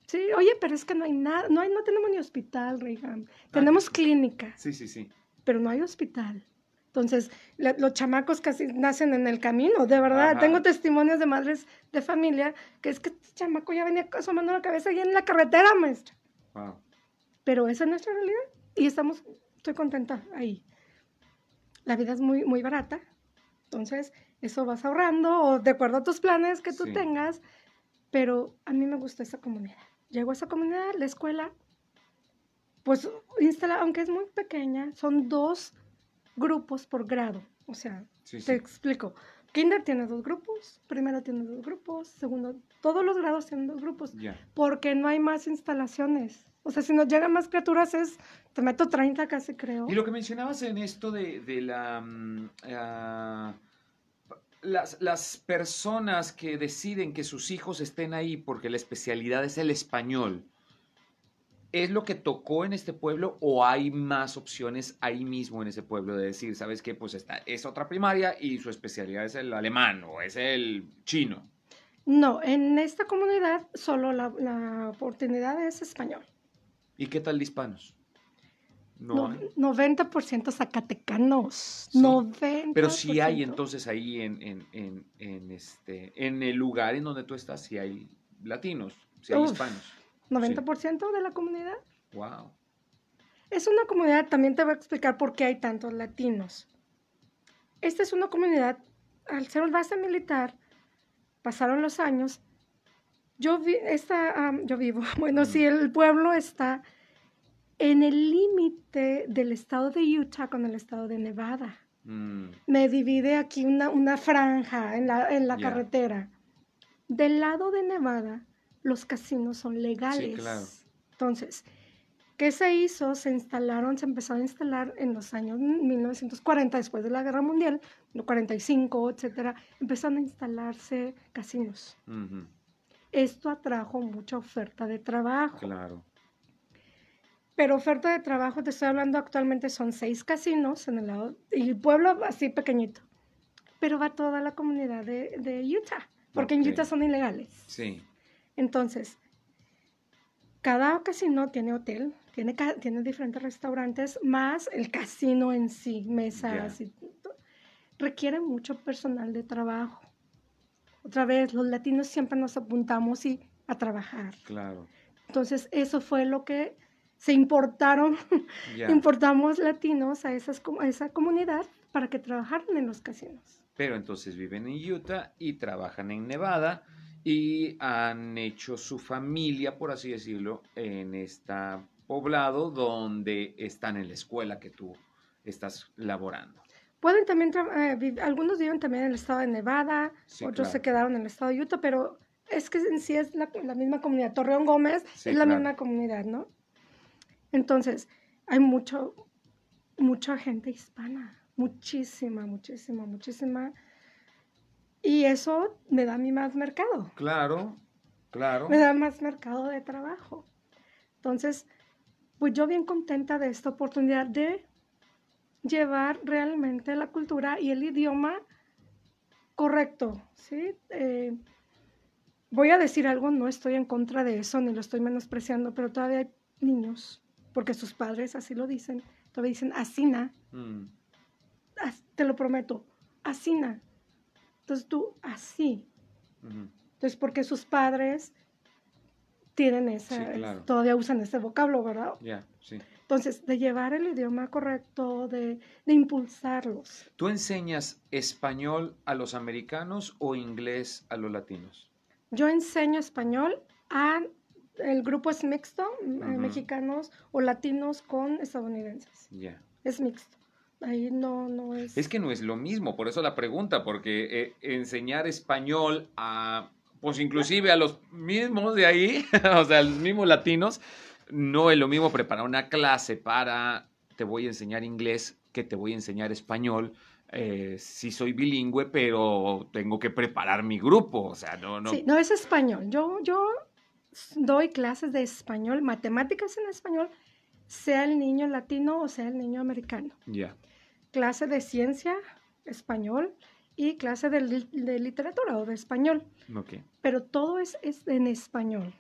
Sí, oye, pero es que no hay nada, no hay, no tenemos ni hospital, Reagan. Tenemos sí. clínica, Sí, sí, sí. pero no hay hospital. Entonces, la- los chamacos casi nacen en el camino, de verdad. Ajá. Tengo testimonios de madres de familia que es que este chamaco ya venía asomando la cabeza ahí en la carretera, maestra. Wow. Pero esa es nuestra realidad y estamos, estoy contenta ahí. La vida es muy, muy barata, entonces eso vas ahorrando o de acuerdo a tus planes que tú Sí. tengas, pero a mí me gusta esa comunidad. Llego a esa comunidad, la escuela, pues instala, aunque es muy pequeña, son dos grupos por grado, o sea, Sí, te sí. explico. Kinder tiene dos grupos, primero tiene dos grupos, segundo, todos los grados tienen dos grupos porque no hay más instalaciones. O sea, si nos llegan más criaturas es, te meto 30 casi creo. Y lo que mencionabas en esto de, de la... mm, ah, las, las personas que deciden que sus hijos estén ahí porque la especialidad es el español, ¿es lo que tocó en este pueblo o hay más opciones ahí mismo en ese pueblo de decir, sabes qué, pues está, es otra primaria y su especialidad es el alemán o es el chino? No, en esta comunidad solo la, la oportunidad es español. ¿Y qué tal de hispanos? No No- hay. 90% zacatecanos. Sí. 90%. Pero si hay entonces ahí en, en, en, en este, en el lugar en donde tú estás, si hay latinos, si hay Uf. hispanos. 90% de la comunidad. Wow. Es una comunidad, también te voy a explicar por qué hay tantos latinos. Esta es una comunidad, al ser un base militar, pasaron los años. Yo, vi, esta, yo vivo, bueno, Ujú. si el pueblo está en el límite del estado de Utah con el estado de Nevada. Mm, Me divide aquí una, una franja en la, en la Ya. carretera. Del lado de Nevada, los casinos son legales. claro. Entonces, ¿qué se hizo? Se instalaron, se empezaron a instalar en los años 1940, después de la Guerra Mundial, no, 45, etcétera, empezaron a instalarse casinos. Esto atrajo mucha oferta de trabajo. Claro. Pero oferta de trabajo, te estoy hablando actualmente, son seis casinos en el lado, y el pueblo así pequeñito. Pero va toda la comunidad de, de Utah, porque en Utah son ilegales. Sí. Entonces, cada casino tiene hotel, tiene, tiene diferentes restaurantes, más el casino en sí, mesas Ya. y. Requiere mucho personal de trabajo. Otra vez, los latinos siempre nos apuntamos y a trabajar. Claro. Entonces, eso fue lo que se importaron, importamos latinos a, esas, a esa comunidad para que trabajaran en los casinos. Pero entonces viven en Utah y trabajan en Nevada y han hecho su familia, por así decirlo, en este poblado donde están en la escuela que tú estás laborando. Pueden también, eh, algunos viven también en el estado de Nevada, Sí, otros se quedaron en el estado de Utah, pero es que en sí es la, la misma comunidad. Torreón Gómez Sí, es la claro. misma comunidad, ¿no? Entonces, hay mucho, mucha gente hispana, muchísima, muchísima, muchísima. Y eso me da a mí más mercado. Claro, claro. me da más mercado de trabajo. Entonces, pues yo bien contenta de esta oportunidad de llevar realmente la cultura y el idioma Correcto, sí. Eh, voy a decir algo, no estoy en contra de eso, ni lo estoy menospreciando, pero todavía hay niños, porque sus padres así lo dicen, todavía dicen asina, Mm, as- te lo prometo, asina. Entonces tú, así. Entonces, porque sus padres tienen esa, Sí, claro. todavía usan ese vocablo, ¿verdad? Ya, sí. Entonces, de llevar el idioma correcto, de, de impulsarlos. ¿Tú enseñas español a los americanos o inglés a los latinos? Yo enseño español a, el grupo es mixto, Ujú. mexicanos o latinos con estadounidenses. Ya. Es mixto. Ahí no, no es. Es que no es lo mismo, por eso la pregunta, porque eh, enseñar español a, pues inclusive a los mismos de ahí, o sea, a los mismos latinos, no es lo mismo preparar una clase para, te voy a enseñar inglés, que te voy a enseñar español. Eh, sí soy bilingüe, pero tengo que preparar mi grupo, o sea, no, no. Sí, no es español. Yo, yo doy clases de español, matemáticas en español, sea el niño latino o sea el niño americano. Ya, Clase de ciencia, español, y clase de, li- de literatura o de español. Pero todo es, es en español.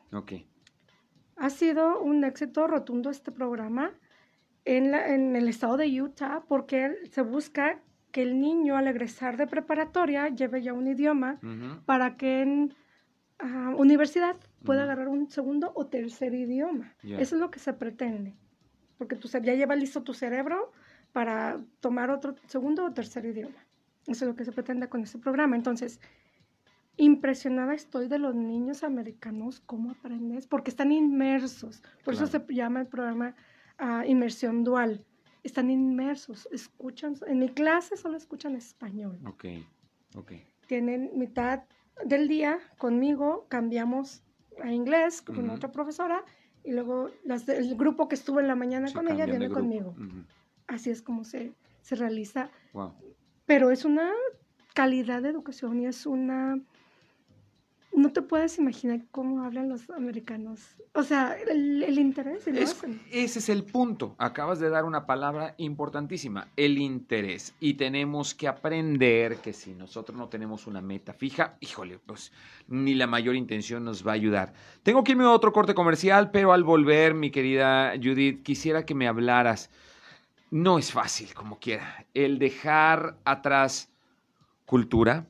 Ha sido un éxito rotundo este programa en, la- en el estado de Utah porque se busca que el niño al egresar de preparatoria lleve ya un idioma para que en universidad pueda Ujú. agarrar un segundo o tercer idioma. Eso es lo que se pretende. Porque tú ya lleva listo tu cerebro para tomar otro segundo o tercer idioma. Eso es lo que se pretende con este programa. Entonces, impresionada estoy de los niños americanos, cómo aprendes, porque están inmersos. Por eso se llama el programa ah, Inmersión Dual. Están inmersos, escuchan, en mi clase solo escuchan español Ok, ok. tienen mitad del día conmigo, cambiamos a inglés con otra profesora y luego las de- el grupo que estuvo en la mañana con ella viene conmigo. Así es como se, se realiza, Wow. pero es una calidad de educación y es una... No te puedes imaginar cómo hablan los americanos. O sea, el, el interés y lo Es- hacen. ese es el punto. Acabas de dar una palabra importantísima, el interés. Y tenemos que aprender que si nosotros no tenemos una meta fija, híjole, pues ni la mayor intención nos va a ayudar. Tengo que irme a otro corte comercial, pero al volver, mi querida Judith, quisiera que me hablaras. No es fácil, como quiera, el dejar atrás cultura,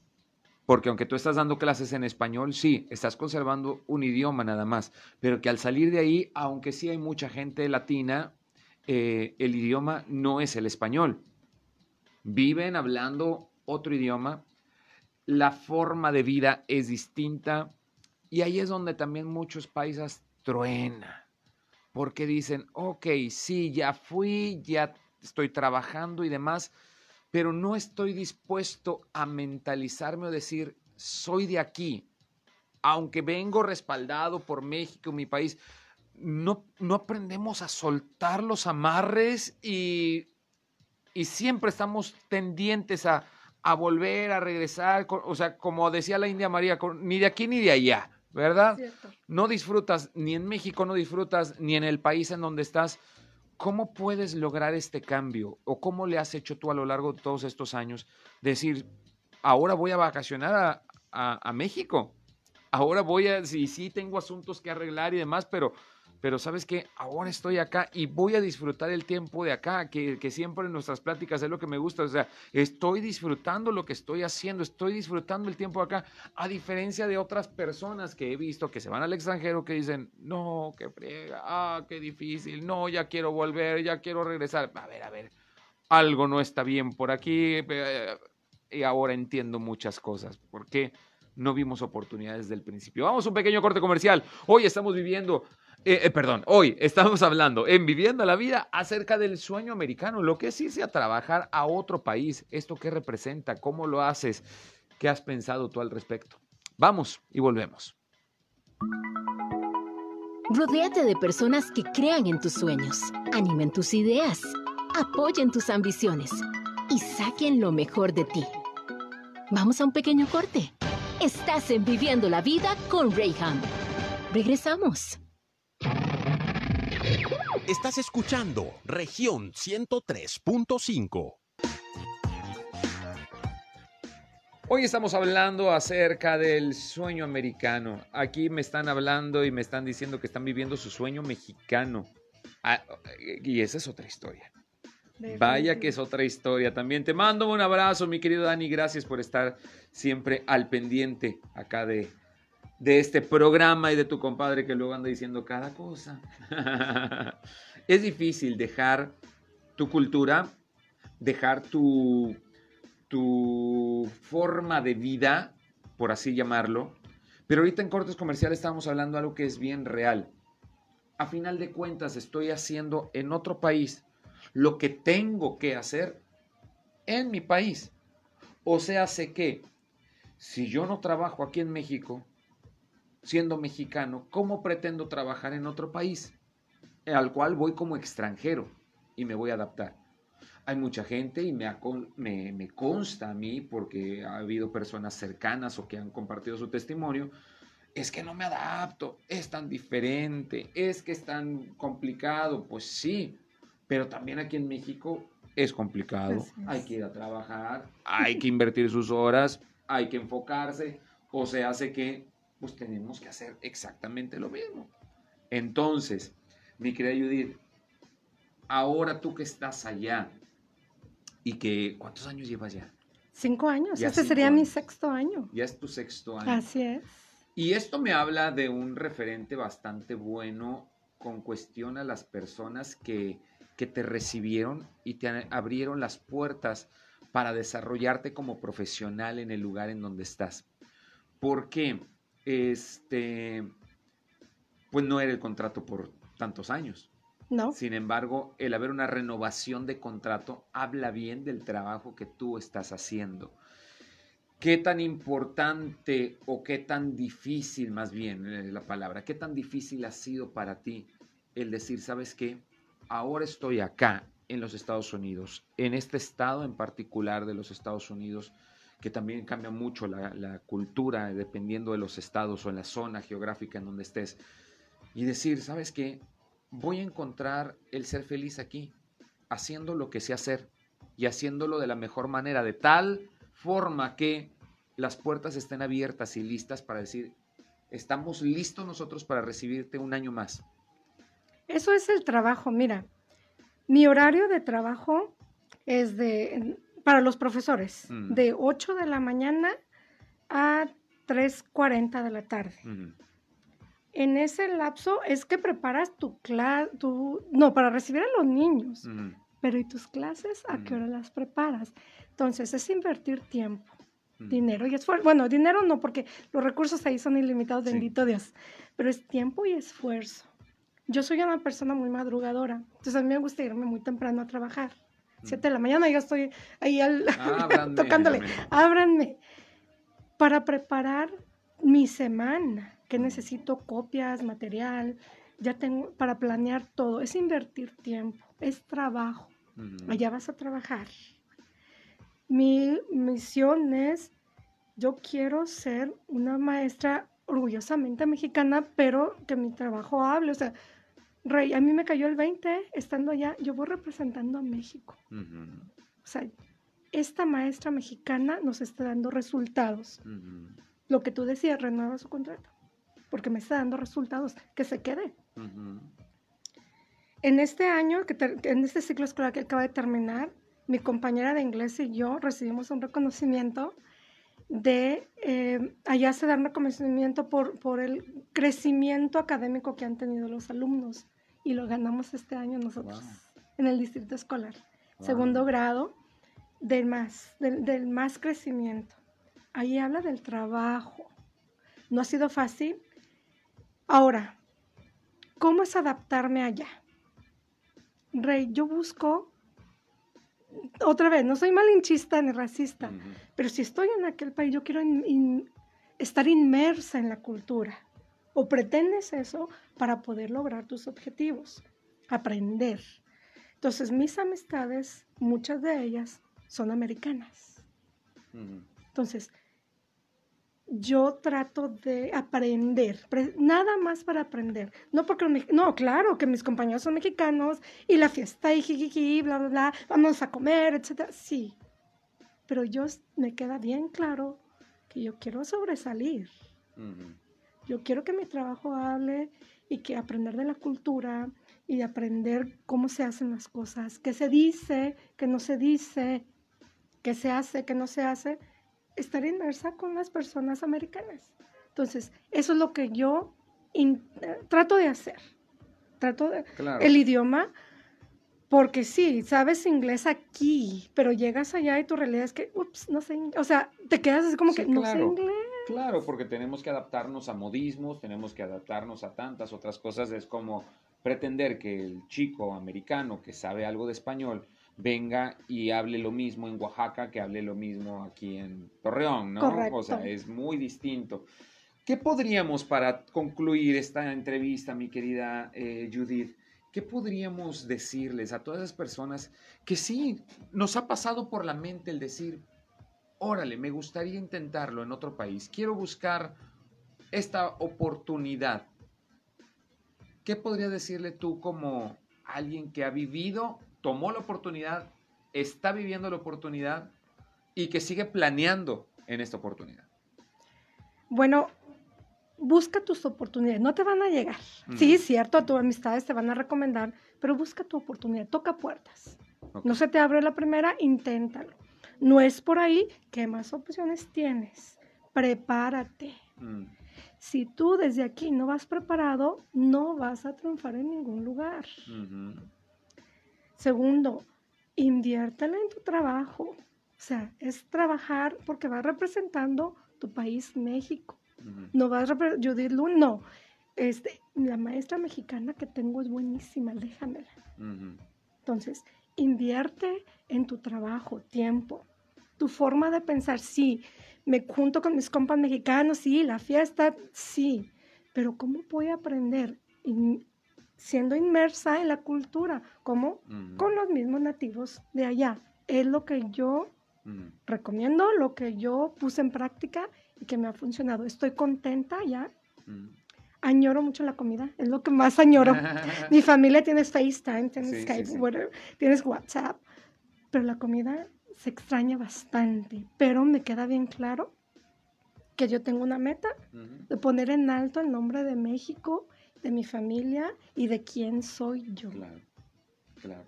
porque aunque tú estás dando clases en español, sí, estás conservando un idioma nada más, pero que al salir de ahí, aunque sí hay mucha gente latina, eh, el idioma no es el español. Viven hablando otro idioma, la forma de vida es distinta y ahí es donde también muchos países truenan, porque dicen, ok, sí, ya fui, ya estoy trabajando y demás, pero no estoy dispuesto a mentalizarme o decir, soy de aquí, aunque vengo respaldado por México, mi país, no, no aprendemos a soltar los amarres y, y siempre estamos tendientes a, a volver, a regresar, o sea, como decía la India María, ni de aquí ni de allá, ¿verdad? Cierto. no disfrutas, ni en México no disfrutas, ni en el país en donde estás, ¿cómo puedes lograr este cambio? ¿O cómo le has hecho tú a lo largo de todos estos años? Decir, ahora voy a vacacionar a, a- México, ahora voy a, sí, sí, tengo asuntos que arreglar y demás, pero, pero sabes que ahora estoy acá y voy a disfrutar el tiempo de acá, que, que siempre en nuestras pláticas es lo que me gusta, o sea, estoy disfrutando lo que estoy haciendo, estoy disfrutando el tiempo acá, a diferencia de otras personas que he visto que se van al extranjero que dicen, no, qué friega, ah, qué difícil, no, ya quiero volver, ya quiero regresar. A ver, a ver, algo no está bien por aquí eh, y ahora entiendo muchas cosas. ¿Por qué no vimos oportunidades desde el principio? Vamos a un pequeño corte comercial. Hoy estamos viviendo, eh, eh, perdón, hoy estamos hablando en Viviendo la Vida acerca del sueño americano, lo que es irse a trabajar a otro país. ¿Esto qué representa? ¿Cómo lo haces? ¿Qué has pensado tú al respecto? Vamos y volvemos. Rodéate de personas que crean en tus sueños, animen tus ideas, apoyen tus ambiciones y saquen lo mejor de ti. Vamos a un pequeño corte. Estás en Viviendo la Vida con Rayham. Regresamos. Estás escuchando región 103.5. Hoy estamos hablando acerca del sueño americano. Aquí me están hablando y me están diciendo que están viviendo su sueño mexicano. Ah, y esa es otra historia. Vaya que es otra historia también. Te mando un abrazo, mi querido Dani. Gracias por estar siempre al pendiente acá de, de este programa y de tu compadre que luego anda diciendo cada cosa. es difícil dejar tu cultura, dejar tu tu forma de vida, por así llamarlo. Pero ahorita en cortes comerciales estamos hablando de algo que es bien real. A final de cuentas estoy haciendo en otro país lo que tengo que hacer en mi país. O sea, sé que si yo no trabajo aquí en México, siendo mexicano, ¿cómo pretendo trabajar en otro país? Al cual voy como extranjero y me voy a adaptar hay mucha gente y me, me, me, consta a mí, porque ha habido personas cercanas o que han compartido su testimonio, es que no me adapto, es tan diferente, es que es tan complicado. Pues sí, pero también aquí en México es complicado. Hay que ir a trabajar, hay que invertir sus horas, hay que enfocarse, o se hace que pues tenemos que hacer exactamente lo mismo. Entonces, mi querida Judith, ahora tú que estás allá, y que, ¿cuántos años llevas ya? Cinco años, este sería mi sexto año. Ya es tu sexto año. Así es. Y esto me habla de un referente bastante bueno con cuestión a las personas que, que te recibieron y te abrieron las puertas para desarrollarte como profesional en el lugar en donde estás. Porque este, pues no era el contrato por tantos años. No. Sin embargo, el haber una renovación de contrato habla bien del trabajo que tú estás haciendo. ¿Qué tan importante o qué tan difícil, más bien eh, la palabra, qué tan difícil ha sido para ti el decir, sabes qué, ahora estoy acá en los Estados Unidos, en este estado en particular de los Estados Unidos, que también cambia mucho la, cultura dependiendo de los estados o en la zona geográfica en donde estés, y decir, sabes qué, voy a encontrar el ser feliz aquí, haciendo lo que sé hacer y haciéndolo de la mejor manera, de tal forma que las puertas estén abiertas y listas para decir, estamos listos nosotros para recibirte un año más. Eso es el trabajo, mira, mi horario de trabajo es de, para los profesores, mm. de 8 de la mañana a 3.40 de la tarde en ese lapso es que preparas tu clase, tu, no, para recibir a los niños. Pero ¿y tus clases? ¿A qué hora las preparas? Entonces, es invertir tiempo, dinero y esfuerzo. Bueno, dinero no, porque los recursos ahí son ilimitados, bendito Dios. Pero es tiempo y esfuerzo. Yo soy una persona muy madrugadora, entonces a mí me gusta irme muy temprano a trabajar. Siete de la mañana yo estoy ahí al, tocándole, ábranme, para preparar mi semana ¿Qué necesito? Copias, material, ya tengo para planear todo. Es invertir tiempo, es trabajo. Allá vas a trabajar. Mi misión es, yo quiero ser una maestra orgullosamente mexicana, pero que mi trabajo hable. O sea, Rey, a mí me cayó el 20 estando allá, yo voy representando a México. O sea, esta maestra mexicana nos está dando resultados. Lo que tú decías, renueva su contrato porque me está dando resultados, que se quede. En este año, que en este ciclo escolar que acaba de terminar, mi compañera de inglés y yo recibimos un reconocimiento de, eh, allá se da un reconocimiento por, por el crecimiento académico que han tenido los alumnos y lo ganamos este año nosotros en el distrito escolar. Segundo grado del más, del, del más crecimiento. Ahí habla del trabajo. No ha sido fácil, Ahora, ¿cómo es adaptarme allá? Rey, yo busco, otra vez, no soy malinchista ni racista, pero si estoy en aquel país, yo quiero estar inmersa en la cultura. O pretendes eso para poder lograr tus objetivos, aprender. Entonces, mis amistades, muchas de ellas son americanas. Entonces, yo trato de aprender, nada más para aprender. No porque, no, claro, que mis compañeros son mexicanos y la fiesta y jijiji, bla, bla, bla, vamos a comer, etcétera. Sí, pero yo me queda bien claro que yo quiero sobresalir. Yo quiero que mi trabajo hable y que aprender de la cultura y de aprender cómo se hacen las cosas, qué se dice, qué no se dice, qué se hace, qué no se hace, estar inmersa con las personas americanas. Entonces, eso es lo que yo in- trato de hacer. Trato de, Claro. el idioma, porque sí, sabes inglés aquí, pero llegas allá y tu realidad es que, ups, no sé, o sea, te quedas así como Sí, que no sé inglés. Claro, porque tenemos que adaptarnos a modismos, tenemos que adaptarnos a tantas otras cosas. Es como pretender que el chico americano que sabe algo de español venga y hable lo mismo en Oaxaca que hable lo mismo aquí en Torreón, ¿no? O sea, Correcto. es muy distinto. ¿Qué podríamos, para concluir esta entrevista, mi querida eh, Judith, qué podríamos decirles a todas esas personas que sí, nos ha pasado por la mente el decir, órale, me gustaría intentarlo en otro país, quiero buscar esta oportunidad. ¿Qué podría decirle tú como alguien que ha vivido, tomó la oportunidad, está viviendo la oportunidad y que sigue planeando en esta oportunidad? Bueno, busca tus oportunidades, no te van a llegar. Sí, es cierto, tus amistades te van a recomendar, pero busca tu oportunidad, toca puertas. No se te abre la primera, inténtalo. No es por ahí, ¿qué más opciones tienes? Prepárate. Mm, Si tú desde aquí no vas preparado, no vas a triunfar en ningún lugar. Segundo, inviértela en tu trabajo. O sea, es trabajar porque vas representando tu país, México. No vas a Judith Luna, no. Este, la maestra mexicana que tengo es buenísima, déjamela. Entonces, invierte en tu trabajo, tiempo, tu forma de pensar, sí, me junto con mis compas mexicanos, sí, la fiesta, sí, pero ¿cómo voy a aprender? In- siendo inmersa en la cultura, ¿cómo? ujú, Con los mismos nativos de allá. Es lo que yo recomiendo, lo que yo puse en práctica y que me ha funcionado. Estoy contenta ya. Añoro mucho la comida, es lo que más añoro. Mi familia tienes FaceTime, tienes Sí, Skype, sí. whatever, tienes WhatsApp, pero la comida se extraña bastante. Pero me queda bien claro que yo tengo una meta de poner en alto el nombre de México, de mi familia y de quién soy yo. Claro, claro.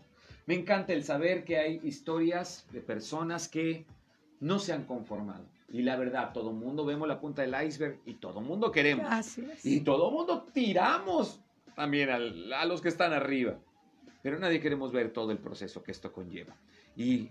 Me encanta el saber que hay historias de personas que no se han conformado. Y la verdad, todo mundo vemos la punta del iceberg y todo mundo queremos. Es. Y todo mundo tiramos también al- a los que están arriba. Pero nadie queremos ver todo el proceso que esto conlleva. Y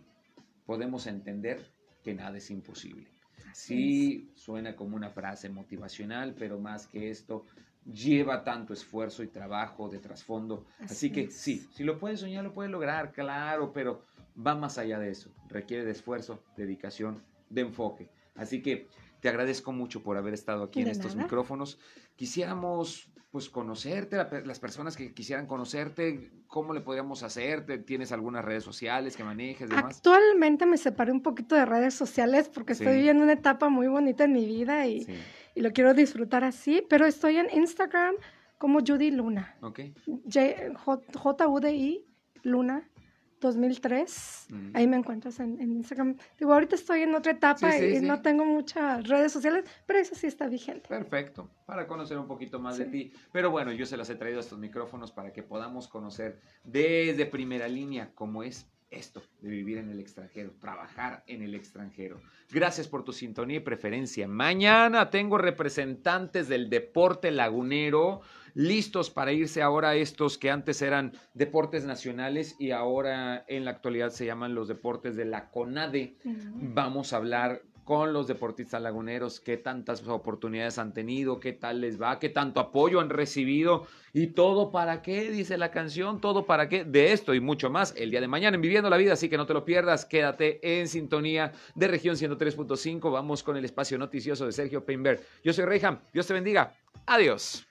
podemos entender que nada es imposible. Así Sí, suena como una frase motivacional, pero más que esto, lleva tanto esfuerzo y trabajo de trasfondo. Así, Así que es. sí, si lo puedes soñar, lo puedes lograr, claro, pero va más allá de eso. Requiere de esfuerzo, dedicación, de enfoque. Así que te agradezco mucho por haber estado aquí en estos nada. micrófonos. Quisiéramos pues conocerte, la las personas que quisieran conocerte, ¿cómo le podríamos hacer? ¿Te- ¿Tienes algunas redes sociales que manejes? Demás? Actualmente me separé un poquito de redes sociales porque Sí. estoy viviendo una etapa muy bonita en mi vida y, Sí, y lo quiero disfrutar así, pero estoy en Instagram como Judy Luna. ok. J-U-D-I Luna 2003. Ujú. Ahí me encuentras en, en Instagram. Digo, ahorita estoy en otra etapa Sí, sí, y sí. no tengo muchas redes sociales, pero eso sí está vigente. Perfecto, para conocer un poquito más de ti. Pero bueno, yo se las he traído a estos micrófonos para que podamos conocer desde primera línea cómo es esto de vivir en el extranjero, trabajar en el extranjero. Gracias por tu sintonía y preferencia. Mañana tengo representantes del deporte lagunero listos para irse ahora a estos que antes eran deportes nacionales y ahora en la actualidad se llaman los deportes de la CONADE. Vamos a hablar con los deportistas laguneros, qué tantas oportunidades han tenido, qué tal les va, qué tanto apoyo han recibido y todo para qué, dice la canción, todo para qué, de esto y mucho más el día de mañana en Viviendo la Vida, así que no te lo pierdas, quédate en sintonía de región 103.5, vamos con el espacio noticioso de Sergio Peinberg. Yo soy Reyham, Dios te bendiga, adiós.